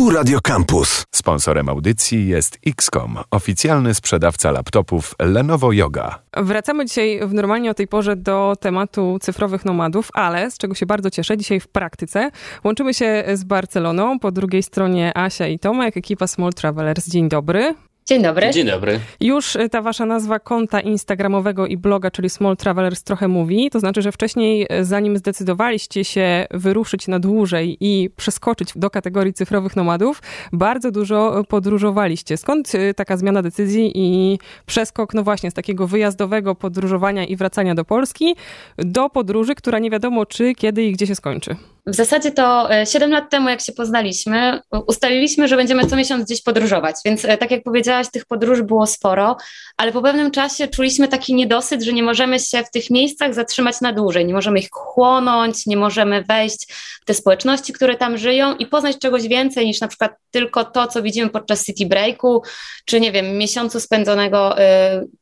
Tu Radio Campus. Sponsorem audycji jest XCOM, oficjalny sprzedawca laptopów Lenovo Yoga. Wracamy dzisiaj w normalnie o tej porze do tematu cyfrowych nomadów, ale z czego się bardzo cieszę, dzisiaj w praktyce łączymy się z Barceloną. Po drugiej stronie Asia i Tomek, ekipa Small Travelers. Dzień dobry. Dzień dobry. Dzień dobry. Już y, ta wasza nazwa konta instagramowego i bloga, czyli Small Travelers trochę mówi. To znaczy, że wcześniej, y, zanim zdecydowaliście się wyruszyć na dłużej i przeskoczyć do kategorii cyfrowych nomadów, bardzo dużo podróżowaliście. Skąd y, taka zmiana decyzji i przeskok, no właśnie, z takiego wyjazdowego podróżowania i wracania do Polski do podróży, która nie wiadomo czy, kiedy i gdzie się skończy? W zasadzie to 7 lat temu, jak się poznaliśmy, ustaliliśmy, że będziemy co miesiąc gdzieś podróżować. Więc tak jak powiedziałaś, tych podróży było sporo, ale po pewnym czasie czuliśmy taki niedosyt, że nie możemy się w tych miejscach zatrzymać na dłużej. Nie możemy ich chłonąć, nie możemy wejść w te społeczności, które tam żyją i poznać czegoś więcej niż na przykład tylko to, co widzimy podczas city breaku, czy nie wiem, miesiącu spędzonego,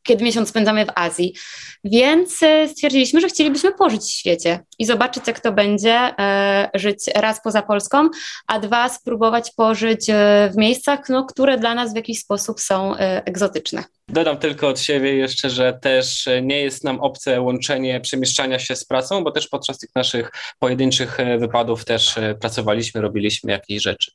kiedy miesiąc spędzamy w Azji. Więc stwierdziliśmy, że chcielibyśmy pożyć w świecie i zobaczyć, jak to będzie żyć raz poza Polską, a dwa spróbować pożyć w miejscach, no, które dla nas w jakiś sposób są egzotyczne. Dodam tylko od siebie jeszcze, że też nie jest nam obce łączenie przemieszczania się z pracą, bo też podczas tych naszych pojedynczych wypadów też pracowaliśmy, robiliśmy jakieś rzeczy.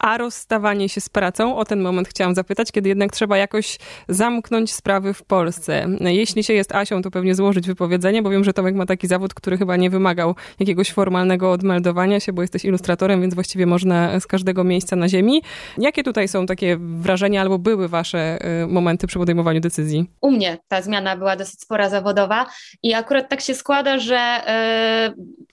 A rozstawanie się z pracą, o ten moment chciałam zapytać, kiedy jednak trzeba jakoś zamknąć sprawy w Polsce. Jeśli się jest Asią, to pewnie złożyć wypowiedzenie, bo wiem, że Tomek ma taki zawód, który chyba nie wymagał jakiegoś formalnego odmeldowania się, bo jesteś ilustratorem, więc właściwie można z każdego miejsca na ziemi. Jakie tutaj są takie wrażenia albo były wasze momenty przy podejmowaniu decyzji? U mnie ta zmiana była dosyć spora zawodowa i akurat tak się składa, że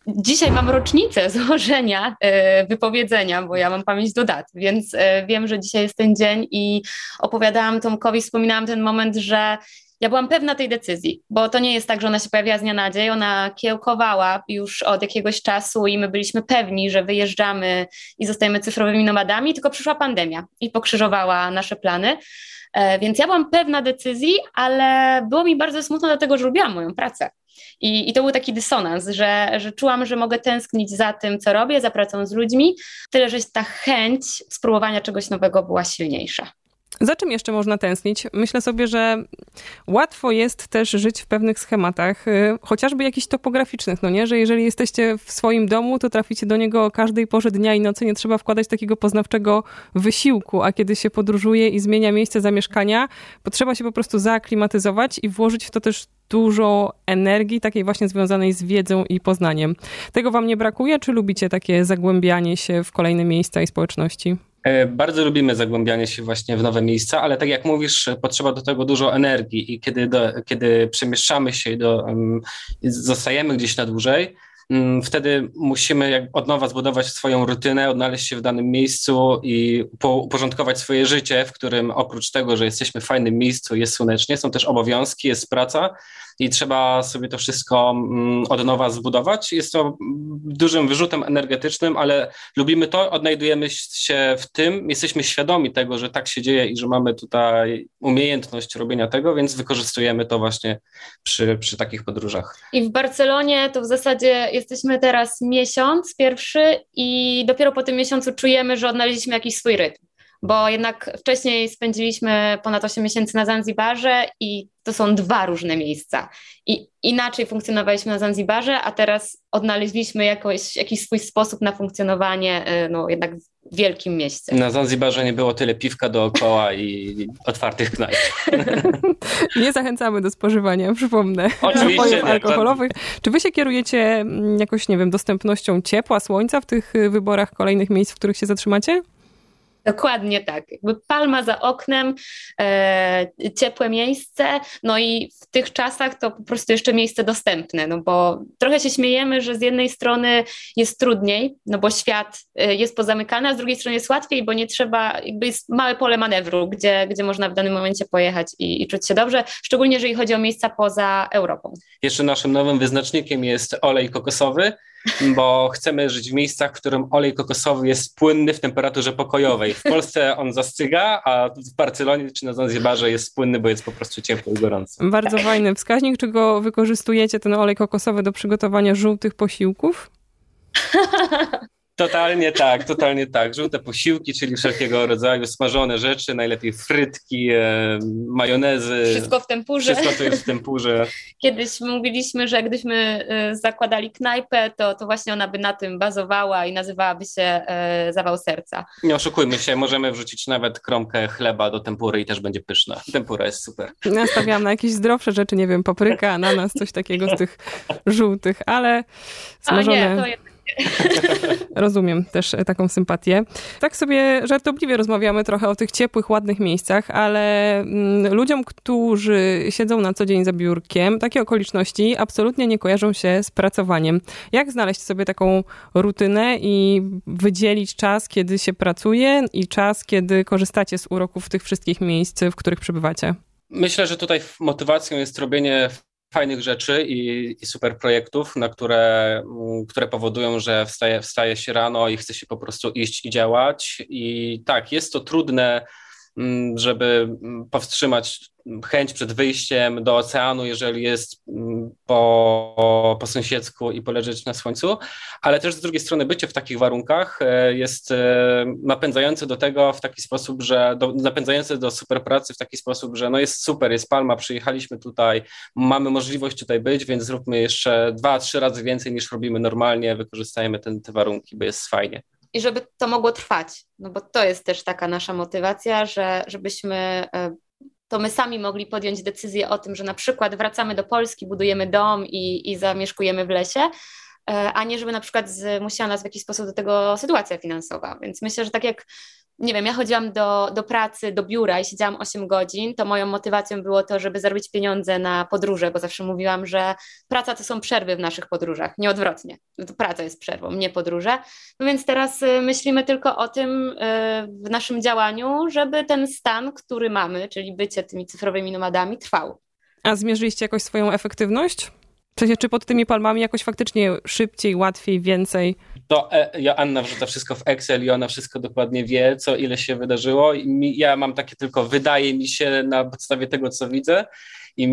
yy, dzisiaj mam rocznicę złożenia yy, wypowiedzenia, bo ja mam pamięć do dat, więc yy, wiem, że dzisiaj jest ten dzień i opowiadałam Tomkowi, wspominałam ten moment, że ja byłam pewna tej decyzji, bo to nie jest tak, że ona się pojawiła z dnia na dzień, ona kiełkowała już od jakiegoś czasu i my byliśmy pewni, że wyjeżdżamy i zostajemy cyfrowymi nomadami, tylko przyszła pandemia i pokrzyżowała nasze plany. Więc ja byłam pewna decyzji, ale było mi bardzo smutno dlatego, że lubiłam moją pracę. I, I, to był taki dysonans, że, że czułam, że mogę tęsknić za tym, co robię, za pracą z ludźmi, tyle że ta chęć spróbowania czegoś nowego była silniejsza. Za czym jeszcze można tęsknić? Myślę sobie, że łatwo jest też żyć w pewnych schematach, chociażby jakichś topograficznych, no nie? Że jeżeli jesteście w swoim domu, to traficie do niego o każdej porze dnia i nocy, nie trzeba wkładać takiego poznawczego wysiłku, a kiedy się podróżuje i zmienia miejsce zamieszkania, potrzeba się po prostu zaaklimatyzować i włożyć w to też dużo energii, takiej właśnie związanej z wiedzą i poznaniem. Tego wam nie brakuje, czy lubicie takie zagłębianie się w kolejne miejsca i społeczności? Bardzo lubimy zagłębianie się właśnie w nowe miejsca, ale tak jak mówisz, potrzeba do tego dużo energii i kiedy, do, kiedy przemieszczamy się i do, um, zostajemy gdzieś na dłużej, wtedy musimy od nowa zbudować swoją rutynę, odnaleźć się w danym miejscu i uporządkować swoje życie, w którym oprócz tego, że jesteśmy w fajnym miejscu, jest słonecznie, są też obowiązki, jest praca i trzeba sobie to wszystko od nowa zbudować. Jest to dużym wyrzutem energetycznym, ale lubimy to, odnajdujemy się w tym, jesteśmy świadomi tego, że tak się dzieje i że mamy tutaj umiejętność robienia tego, więc wykorzystujemy to właśnie przy, przy takich podróżach. I w Barcelonie to w zasadzie jesteśmy teraz miesiąc pierwszy i dopiero po tym miesiącu czujemy, że odnaleźliśmy jakiś swój rytm bo jednak wcześniej spędziliśmy ponad 8 miesięcy na Zanzibarze i to są dwa różne miejsca. I inaczej funkcjonowaliśmy na Zanzibarze, a teraz odnaleźliśmy jakoś, jakiś swój sposób na funkcjonowanie y, no, jednak w wielkim mieście. Na Zanzibarze nie było tyle piwka dookoła i otwartych knajp. nie zachęcamy do spożywania, przypomnę, napojów alkoholowych. Czy wy się kierujecie mm, jakoś, nie wiem, dostępnością ciepła, słońca w tych y, wyborach kolejnych miejsc, w których się zatrzymacie? Dokładnie tak. Jakby palma za oknem, e, ciepłe miejsce, no i w tych czasach to po prostu jeszcze miejsce dostępne, no bo trochę się śmiejemy, że z jednej strony jest trudniej, no bo świat e, jest pozamykany, a z drugiej strony jest łatwiej, bo nie trzeba, jakby jest małe pole manewru, gdzie, gdzie można w danym momencie pojechać i, i czuć się dobrze, szczególnie jeżeli chodzi o miejsca poza Europą. Jeszcze naszym nowym wyznacznikiem jest olej kokosowy, bo chcemy żyć w miejscach, w którym olej kokosowy jest płynny w temperaturze pokojowej. W Polsce on zastyga, a w Barcelonie czy na Zanzibarze jest płynny, bo jest po prostu ciepły i gorący. Bardzo fajny wskaźnik. Czy go wykorzystujecie, ten olej kokosowy, do przygotowania żółtych posiłków? Totalnie tak, totalnie tak. Żółte posiłki, czyli wszelkiego rodzaju smażone rzeczy, najlepiej frytki, e, majonezy. Wszystko w tempurze. Wszystko to jest w tempurze. Kiedyś mówiliśmy, że gdybyśmy e, zakładali knajpę, to, to właśnie ona by na tym bazowała i nazywałaby się e, Zawał Serca. Nie oszukujmy się, możemy wrzucić nawet kromkę chleba do tempury i też będzie pyszna. Tempura jest super. Nastawiałam na jakieś zdrowsze rzeczy, nie wiem, papryka, ananas, coś takiego z tych żółtych, ale smażone... A nie, to jest Rozumiem też taką sympatię. Tak sobie żartobliwie rozmawiamy trochę o tych ciepłych, ładnych miejscach, ale mm, ludziom, którzy siedzą na co dzień za biurkiem, takie okoliczności absolutnie nie kojarzą się z pracowaniem. Jak znaleźć sobie taką rutynę i wydzielić czas, kiedy się pracuje i czas, kiedy korzystacie z uroków tych wszystkich miejsc, w których przebywacie? Myślę, że tutaj motywacją jest robienie fajnych rzeczy i, i, super projektów, na które, mm, które powodują, że wstaje, wstaje się rano i chce się po prostu iść i działać. I tak, jest to trudne żeby mm, powstrzymać chęć przed wyjściem do oceanu, jeżeli jest mm, po, po sąsiedzku i poleżeć na słońcu, ale też z drugiej strony bycie w takich warunkach e, jest e, napędzające do tego w taki sposób, że do, napędzające do super pracy w taki sposób, że no jest super, jest palma, przyjechaliśmy tutaj, mamy możliwość tutaj być, więc zróbmy jeszcze dwa, trzy razy więcej niż robimy normalnie, wykorzystajmy ten, te warunki, bo jest fajnie i żeby to mogło trwać, no bo to jest też taka nasza motywacja, że żebyśmy e, to my sami mogli podjąć decyzję o tym, że na przykład wracamy do Polski, budujemy dom i, i zamieszkujemy w lesie, a nie żeby na przykład zmusiła nas w jakiś sposób do tego sytuacja finansowa. Więc myślę, że tak jak nie wiem, ja chodziłam do, do pracy, do biura i siedziałam 8 godzin, to moją motywacją było to, żeby zarobić pieniądze na podróże, bo zawsze mówiłam, że praca to są przerwy w naszych podróżach, nie odwrotnie. To praca jest przerwą, nie podróże. No więc teraz y, myślimy tylko o tym y, w naszym działaniu, żeby ten stan, który mamy, czyli bycie tymi cyfrowymi nomadami, trwał. A zmierzyliście jakoś swoją efektywność? Sensie, czy pod tymi palmami jakoś faktycznie szybciej, łatwiej, więcej? To e, Joanna wrzuca wszystko w Excel i ona wszystko dokładnie wie, co ile się wydarzyło. I mi, ja mam takie tylko, wydaje mi się na podstawie tego, co widzę, i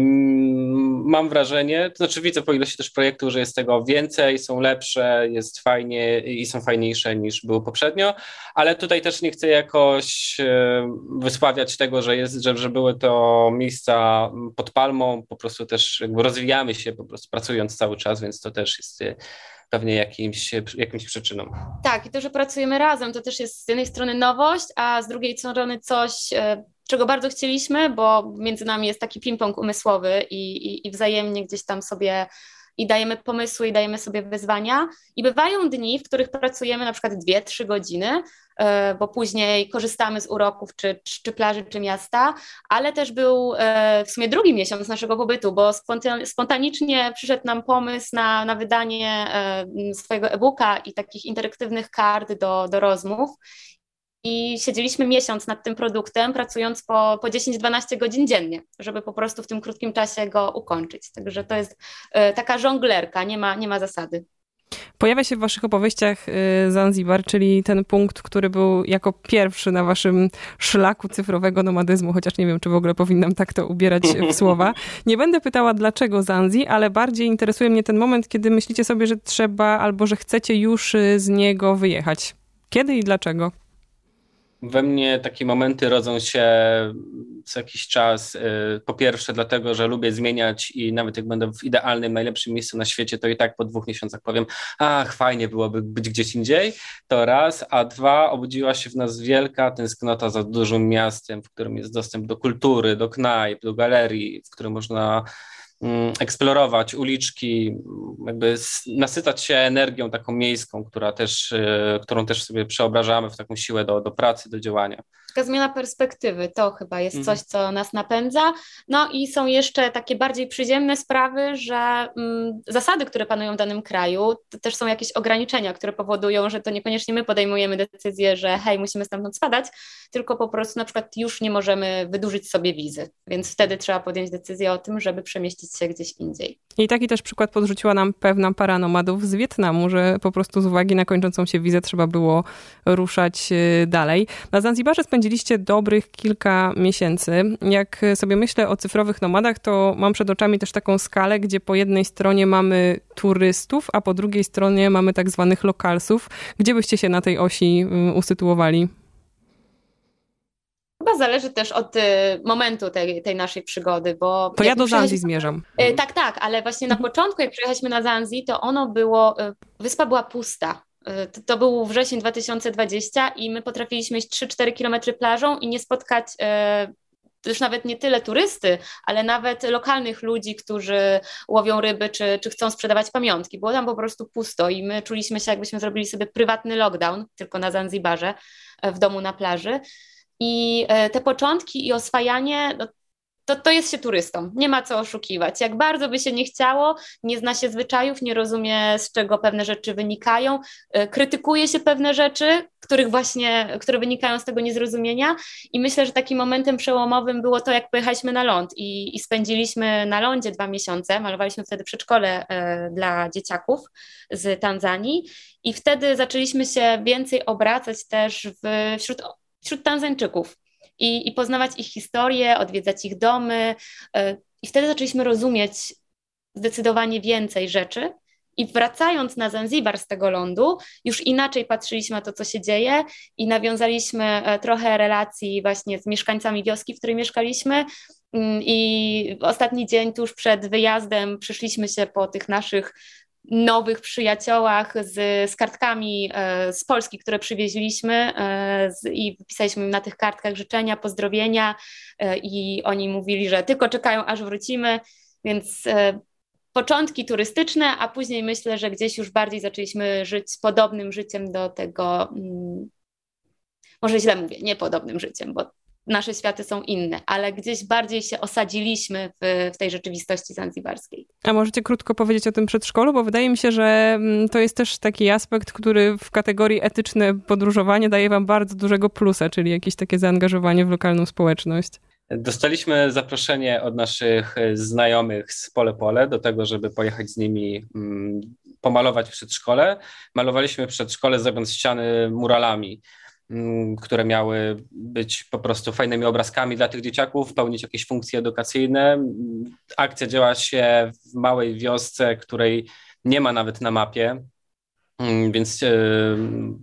mam wrażenie, to znaczy widzę po ilości też projektów, że jest tego więcej, są lepsze, jest fajnie i są fajniejsze niż było poprzednio, ale tutaj też nie chcę jakoś e, wysławiać tego, że, jest, że, że były to miejsca pod palmą, po prostu też rozwijamy się, po prostu pracując cały czas, więc to też jest e, pewnie jakimś, jakimś przyczyną. Tak, i to, że pracujemy razem, to też jest z jednej strony nowość, a z drugiej strony coś e, czego bardzo chcieliśmy, bo między nami jest taki ping-pong umysłowy i, i, i wzajemnie gdzieś tam sobie i dajemy pomysły i dajemy sobie wyzwania. I bywają dni, w których pracujemy na przykład 2-3 godziny, bo później korzystamy z uroków czy, czy plaży, czy miasta, ale też był e, w sumie drugi miesiąc naszego pobytu, bo spontanicznie przyszedł nam pomysł na, na wydanie e, swojego e-booka i takich interaktywnych kart do, do rozmów i siedzieliśmy miesiąc nad tym produktem, pracując po, po 10-12 godzin dziennie, żeby po prostu w tym krótkim czasie go ukończyć. Także to jest y, taka żonglerka, nie ma, nie ma zasady. Pojawia się w waszych opowieściach y, Zanzibar, czyli ten punkt, który był jako pierwszy na waszym szlaku cyfrowego nomadyzmu, chociaż nie wiem, czy w ogóle powinnam tak to ubierać w słowa. Nie będę pytała, dlaczego Zanzi, ale bardziej interesuje mnie ten moment, kiedy myślicie sobie, że trzeba albo że chcecie już y, z niego wyjechać. Kiedy i dlaczego? We mnie takie momenty rodzą się co jakiś czas. Y, po pierwsze, dlatego, że lubię zmieniać i nawet jak będę w idealnym, najlepszym miejscu na świecie, to i tak po dwóch miesiącach powiem, ach, fajnie byłoby być gdzieś indziej. To raz, a dwa, obudziła się w nas wielka tęsknota za dużym miastem, w którym jest dostęp do kultury, do knajp, do galerii, w którym można eksplorować uliczki, jakby nasycać się energią taką miejską, która też, e, którą też sobie przeobrażamy w taką siłę do, do pracy, do działania taka zmiana perspektywy to chyba jest mhm. coś, co nas napędza. No i są jeszcze takie bardziej przyziemne sprawy, że mm, zasady, które panują w danym kraju, to też są jakieś ograniczenia, które powodują, że to niekoniecznie my podejmujemy decyzję, że hej, musimy stamtąd spadać, tylko po prostu na przykład już nie możemy wydłużyć sobie wizy, więc wtedy trzeba podjąć decyzję o tym, żeby przemieścić się gdzieś indziej. I taki też przykład podrzuciła nam pewna para nomadów z Wietnamu, że po prostu z uwagi na kończącą się wizę trzeba było ruszać y, dalej. Na Zanzibarze spędziliście dobrych kilka miesięcy. Jak sobie myślę o cyfrowych nomadach, to mam przed oczami też taką skalę, gdzie po jednej stronie mamy turystów, a po drugiej stronie mamy tak zwanych lokalsów. Gdzie byście się na tej osi y, usytuowali? Chyba zależy też od y, momentu tej, tej naszej przygody, bo... To ja do Zanzi zmierzam. Y, tak, tak, ale właśnie na mhm. początku, jak przyjechaliśmy na Zanzi, to ono było, y, wyspa była pusta. To, to, był wrzesień 2020 i my potrafiliśmy iść 3-4 kilometry plażą i nie spotkać już nawet nie tyle turysty, ale nawet lokalnych ludzi, którzy łowią ryby czy, czy chcą sprzedawać pamiątki. Było tam po prostu pusto i my czuliśmy się, jakbyśmy zrobili sobie prywatny lockdown, tylko na Zanzibarze, w domu na plaży. I e, te początki i oswajanie, no, to, to jest się turystą. Nie ma co oszukiwać. Jak bardzo by się nie chciało, nie zna się zwyczajów, nie rozumie, z czego pewne rzeczy wynikają, e, krytykuje się pewne rzeczy, których właśnie, które wynikają z tego niezrozumienia. I myślę, że takim momentem przełomowym było to, jak pojechaliśmy na ląd i, i spędziliśmy na lądzie dwa miesiące. Malowaliśmy wtedy przedszkole e, dla dzieciaków z Tanzanii. I wtedy zaczęliśmy się więcej obracać też w, wśród wśród Tanzańczyków i, i poznawać ich historię, odwiedzać ich domy. E, I wtedy zaczęliśmy rozumieć zdecydowanie więcej rzeczy. I wracając na Zanzibar z tego lądu, już inaczej patrzyliśmy na to, co się dzieje i nawiązaliśmy e, trochę relacji właśnie z mieszkańcami wioski, w której mieszkaliśmy. Mm, I ostatni dzień tuż przed wyjazdem przyszliśmy się po tych naszych nowych przyjaciołach z, z kartkami e, z Polski, które przywieźliśmy e, z, i wypisaliśmy na tych kartkach życzenia, pozdrowienia e, i oni mówili, że tylko czekają, aż wrócimy, więc początki turystyczne, a później myślę, że gdzieś już bardziej zaczęliśmy żyć podobnym życiem do tego, mm, może źle mówię, nie podobnym życiem, bo nasze światy są inne, ale gdzieś bardziej się osadziliśmy w, w tej rzeczywistości zanzibarskiej. A możecie krótko powiedzieć o tym przedszkolu, bo wydaje mi się, że mm, to jest też taki aspekt, który w kategorii etyczne podróżowanie daje wam bardzo dużego plusa, czyli jakieś takie zaangażowanie w lokalną społeczność. Dostaliśmy zaproszenie od naszych znajomych z Pole Pole do tego, żeby pojechać z nimi mm, pomalować przedszkole. Malowaliśmy przedszkole, zrobiąc ściany muralami. Mm, które miały być po prostu fajnymi obrazkami dla tych dzieciaków, pełnić jakieś funkcje edukacyjne. Akcja działa się w małej wiosce, której nie ma nawet na mapie, mm, więc e,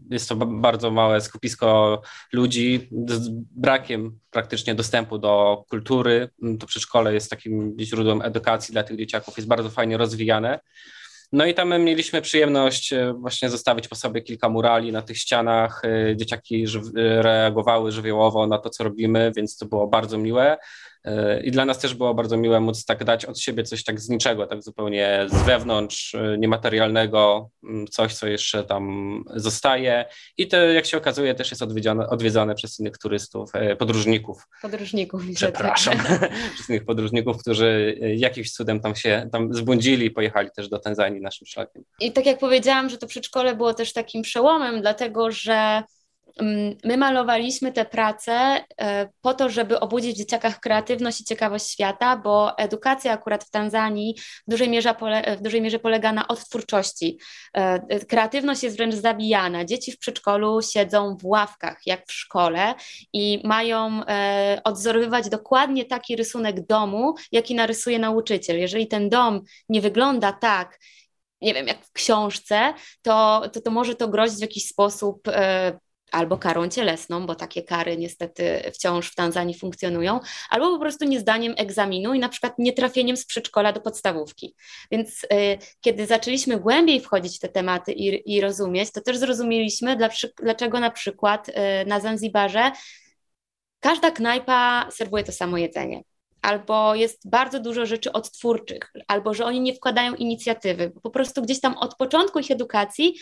jest to bardzo małe skupisko ludzi z brakiem praktycznie dostępu do kultury. To przedszkole jest takim źródłem edukacji dla tych dzieciaków, jest bardzo fajnie rozwijane. No i tam mieliśmy przyjemność e, właśnie zostawić po sobie kilka murali na tych ścianach. E, dzieciaki reagowały żywiołowo na to, co robimy, więc to było bardzo miłe. I dla nas też było bardzo miłe móc tak dać od siebie coś tak z niczego, tak zupełnie z wewnątrz, y, niematerialnego, mm, coś, co jeszcze tam zostaje. I to, jak się okazuje, też jest odwiedzane, odwiedzane przez innych turystów, e, podróżników. Podróżników. Przepraszam. przez innych podróżników, którzy e, jakimś cudem tam się tam zbłądzili i pojechali też do Tanzanii naszym szlakiem. I tak jak powiedziałam, że to przedszkole było też takim przełomem, dlatego że my malowaliśmy te prace e, po to, żeby obudzić w dzieciakach kreatywność i ciekawość świata, bo edukacja akurat w Tanzanii w dużej mierze, pole, w dużej mierze polega na odtwórczości. E, kreatywność jest wręcz zabijana. Dzieci w przedszkolu siedzą w ławkach, jak w szkole, i mają e, odzorowywać dokładnie taki rysunek domu, jaki narysuje nauczyciel. Jeżeli ten dom nie wygląda tak, nie wiem, jak w książce, to, to, to może to grozić w jakiś sposób albo karą cielesną, bo takie kary niestety wciąż w Tanzanii funkcjonują, albo po prostu niezdaniem egzaminu i na przykład nietrafieniem z przedszkola do podstawówki. Więc y, kiedy zaczęliśmy głębiej wchodzić w te tematy i, i rozumieć, to też zrozumieliśmy, dlaczego na przykład y, na Zanzibarze każda knajpa serwuje to samo jedzenie. Albo jest bardzo dużo rzeczy odtwórczych, albo że oni nie wkładają inicjatywy. Po prostu gdzieś tam od początku ich edukacji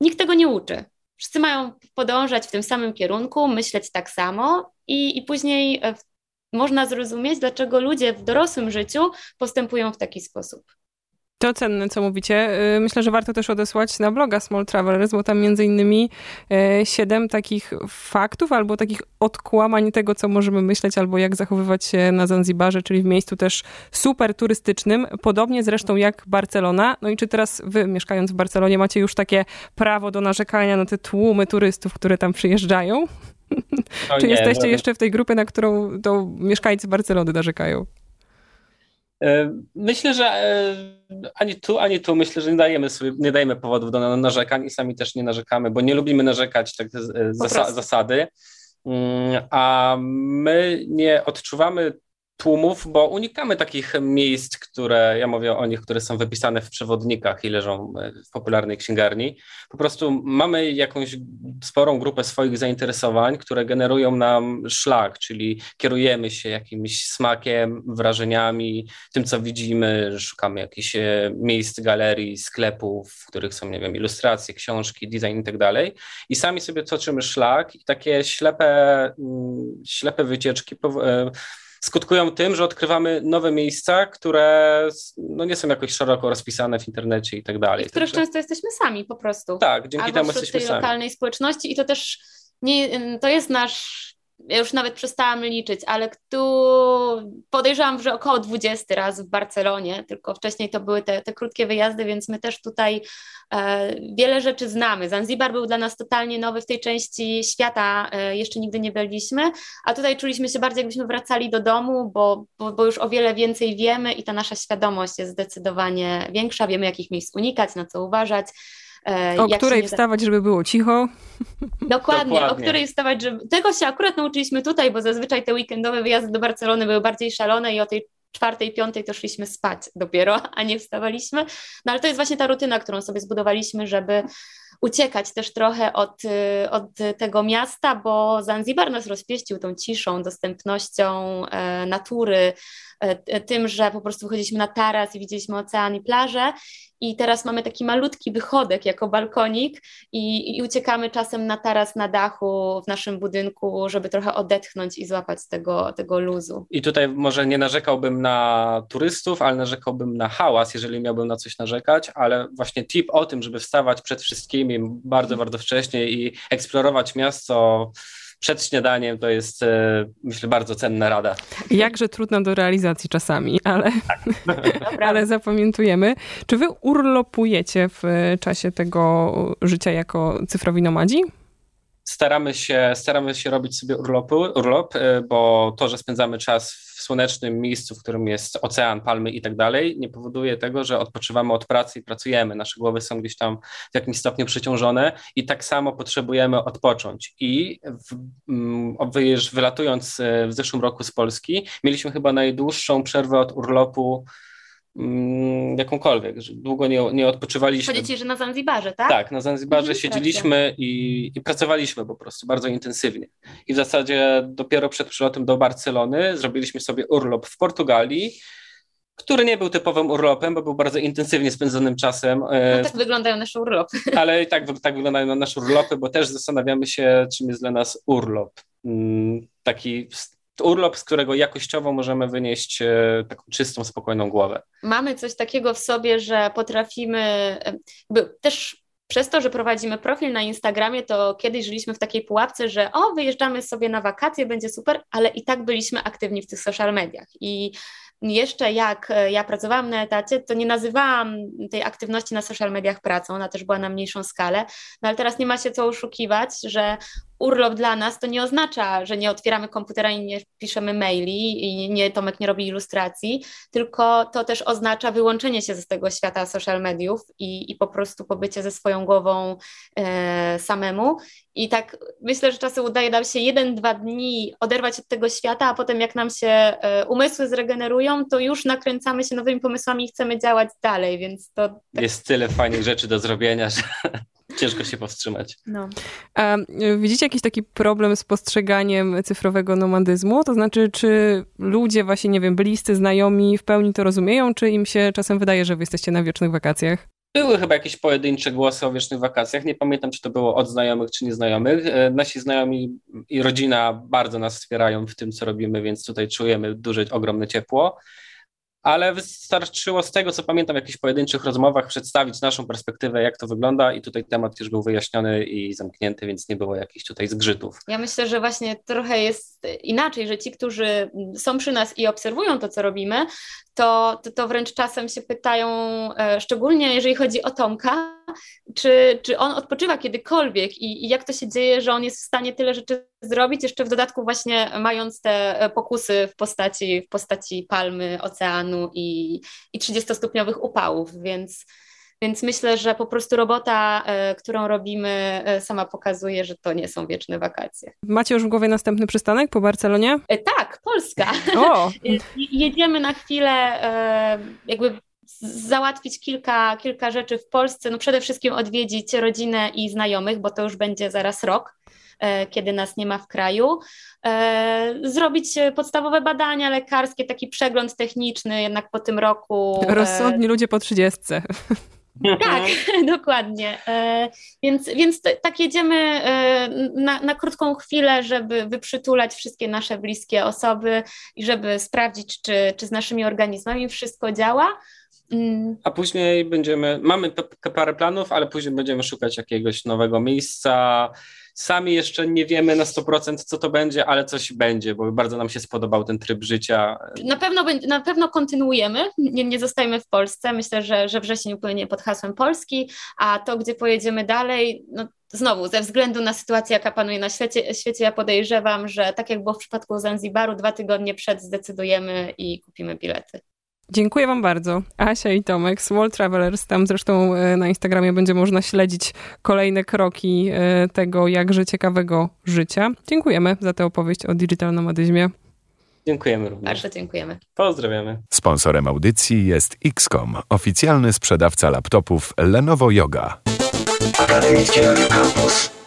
nikt tego nie uczy wszyscy mają podążać w tym samym kierunku, myśleć tak samo i, i później e, można zrozumieć, dlaczego ludzie w dorosłym życiu postępują w taki sposób. To cenne, co mówicie. Y, myślę, że warto też odesłać na bloga Small Travelers, bo tam między innymi y, siedem takich faktów albo takich odkłamań tego, co możemy myśleć, albo jak zachowywać się na Zanzibarze, czyli w miejscu też super turystycznym, podobnie zresztą jak Barcelona. No i czy teraz wy, mieszkając w Barcelonie, macie już takie prawo do narzekania na te tłumy turystów, które tam przyjeżdżają? Czy nie, jesteście no... jeszcze w tej grupie, na którą to mieszkańcy Barcelony narzekają? E, myślę, że e, ani tu, ani tu myślę, że nie dajemy sobie, nie dajemy powodów do narzekań i sami też nie narzekamy, bo nie lubimy narzekać tak zasa zasady. Mm, a my nie odczuwamy tłumów, bo unikamy takich miejsc, które, ja mówię o nich, które są wypisane w przewodnikach i leżą w popularnej księgarni. Po prostu mamy jakąś sporą grupę swoich zainteresowań, które generują nam szlak, czyli kierujemy się jakimś smakiem, wrażeniami, tym, co widzimy, szukamy jakichś e, miejsc, galerii, sklepów, w których są, nie wiem, ilustracje, książki, design i tak dalej. I sami sobie toczymy szlak i takie ślepe, mm, ślepe wycieczki e, skutkują tym, że odkrywamy nowe miejsca, które no, nie są jakoś szeroko rozpisane w internecie i tak dalej. W których Także... często jesteśmy sami po prostu. Tak, dzięki Albo temu jesteśmy tej sami. lokalnej społeczności i to też nie, to jest nasz ja już nawet przestałam liczyć, ale tu podejrzewam, że około 20 razy w Barcelonie, tylko wcześniej to były te, te krótkie wyjazdy, więc my też tutaj e, wiele rzeczy znamy. Zanzibar był dla nas totalnie nowy w tej części świata, e, jeszcze nigdy nie byliśmy, a tutaj czuliśmy się bardziej jakbyśmy wracali do domu, bo, bo, bo już o wiele więcej wiemy i ta nasza świadomość jest zdecydowanie większa, wiemy jakich miejsc unikać, na co uważać. E, o której wstawać, żeby było cicho. Dokładnie, Dokładnie, o której wstawać, żeby... Tego się akurat nauczyliśmy tutaj, bo zazwyczaj te weekendowe wyjazdy do Barcelony były bardziej szalone i o tej czwartej, piątej to szliśmy spać dopiero, a nie wstawaliśmy. No ale to jest właśnie ta rutyna, którą sobie zbudowaliśmy, żeby uciekać też trochę od, y, od tego miasta, bo Zanzibar nas rozpieścił tą ciszą, dostępnością e, natury, tym, że po prostu wychodziliśmy na taras i widzieliśmy ocean i plażę i teraz mamy taki malutki wychodek jako balkonik i, i, uciekamy czasem na taras na dachu w naszym budynku, żeby trochę odetchnąć i złapać tego, tego luzu. I tutaj może nie narzekałbym na turystów, ale narzekałbym na hałas, jeżeli miałbym na coś narzekać, ale właśnie tip o tym, żeby wstawać przed wszystkimi bardzo, bardzo wcześnie i eksplorować miasto przed śniadaniem to jest, e, myślę, bardzo cenna rada. Jakże trudna do realizacji czasami, ale, ale zapamiętujemy. Czy wy urlopujecie w czasie tego życia jako cyfrowi nomadzi? Staramy się, staramy się robić sobie urlopy, urlop, e, bo to, że spędzamy czas w słonecznym miejscu, w którym jest ocean, palmy i tak dalej, nie powoduje tego, że odpoczywamy od pracy i pracujemy. Nasze głowy są gdzieś tam w jakimś stopniu przeciążone i tak samo potrzebujemy odpocząć. I w, mm, wylatując e, w zeszłym roku z Polski, mieliśmy chyba najdłuższą przerwę od urlopu jakąkolwiek, że długo nie, nie odpoczywaliśmy. Chodzi ci, że na Zanzibarze, tak? Tak, na Zanzibarze mhm, siedzieliśmy i, i, pracowaliśmy po prostu bardzo intensywnie. I w zasadzie dopiero przed przylotem do Barcelony zrobiliśmy sobie urlop w Portugalii, który nie był typowym urlopem, bo był bardzo intensywnie spędzonym czasem. E, no tak wyglądają nasze urlopy. Ale i tak, tak wyglądają nasze urlopy, bo też zastanawiamy się, czym jest dla nas urlop. Mm, taki urlop, z którego jakościowo możemy wynieść e, taką czystą, spokojną głowę. Mamy coś takiego w sobie, że potrafimy też przez to, że prowadzimy profil na Instagramie, to kiedyś żyliśmy w takiej pułapce, że o, wyjeżdżamy sobie na wakacje, będzie super, ale i tak byliśmy aktywni w tych social mediach. I jeszcze jak e, ja pracowałam na etacie, to nie nazywałam tej aktywności na social mediach pracą, ona też była na mniejszą skalę, no ale teraz nie ma się co oszukiwać, że urlop dla nas to nie oznacza, że nie otwieramy komputera i nie piszemy maili i nie Tomek nie robi ilustracji, tylko to też oznacza wyłączenie się z tego świata social mediów i, i po prostu pobycie ze swoją głową e, samemu. I tak myślę, że czasem udaje nam się jeden, dwa dni oderwać od tego świata, a potem jak nam się e, umysły zregenerują, to już nakręcamy się nowymi pomysłami i chcemy działać dalej, więc to... Tak... Jest tyle fajnych rzeczy do zrobienia, że ciężko się powstrzymać. No. A widzicie jakiś taki problem z postrzeganiem cyfrowego nomadyzmu? To znaczy, czy ludzie właśnie, nie wiem, bliscy, znajomi w pełni to rozumieją, czy im się czasem wydaje, że wy jesteście na wiecznych wakacjach? Były chyba jakieś pojedyncze głosy o wiecznych wakacjach. Nie pamiętam, czy to było od znajomych, czy nieznajomych. E, nasi znajomi i rodzina bardzo nas wspierają w tym, co robimy, więc tutaj czujemy duże, ogromne ciepło. Ale wystarczyło z tego, co pamiętam w jakichś pojedynczych rozmowach przedstawić naszą perspektywę, jak to wygląda i tutaj temat już był wyjaśniony i zamknięty, więc nie było jakichś tutaj zgrzytów. Ja myślę, że właśnie trochę jest inaczej, że ci, którzy są przy nas i obserwują to, co robimy, to, to, to wręcz czasem się pytają, e, szczególnie jeżeli chodzi o Tomka, czy, czy on odpoczywa kiedykolwiek i, i jak to się dzieje, że on jest w stanie tyle rzeczy zrobić, jeszcze w dodatku właśnie mając te e, pokusy w postaci, w postaci palmy, oceanu i, i 30-stopniowych upałów, więc więc myślę, że po prostu robota, e, którą robimy, e, sama pokazuje, że to nie są wieczne wakacje. Macie już w głowie następny przystanek po Barcelonie? Tak, Polska. O. Jedziemy na chwilę jakby załatwić kilka, kilka rzeczy w Polsce. No przede wszystkim odwiedzić rodzinę i znajomych, bo to już będzie zaraz rok. E, kiedy nas nie ma w kraju. E, zrobić podstawowe badania lekarskie, taki przegląd techniczny jednak po tym roku. E, Rozsądni ludzie po trzydziestce. Tak, dokładnie. Więc, więc tak jedziemy na, na krótką chwilę, żeby wyprzytulać wszystkie nasze bliskie osoby i żeby sprawdzić, czy, czy z naszymi organizmami wszystko działa. Mm. A później będziemy, mamy parę planów, ale później będziemy szukać jakiegoś nowego miejsca. Sami jeszcze nie wiemy na 100% co to będzie, ale coś będzie, bo bardzo nam się spodobał ten tryb życia. Na pewno, na pewno kontynuujemy, nie, nie zostajemy w Polsce. Myślę, że, że wrzesień upłynie pod hasłem Polski, a to, gdzie pojedziemy dalej, no znowu, ze względu na sytuację, jaka panuje na świecie, świecie, ja podejrzewam, że tak jak było w przypadku Zanzibaru, dwa tygodnie przed zdecydujemy i kupimy bilety. Dziękuję Wam bardzo. Asia i Tomek, Small Travelers. Tam zresztą e, na Instagramie będzie można śledzić kolejne kroki e, tego jakże ciekawego życia. Dziękujemy za tę opowieść o digital nomadyzmie. Dziękujemy również. Bardzo dziękujemy. Pozdrawiamy. Sponsorem audycji jest XCOM, oficjalny sprzedawca laptopów Lenovo Yoga. Akademicki Radio Campus.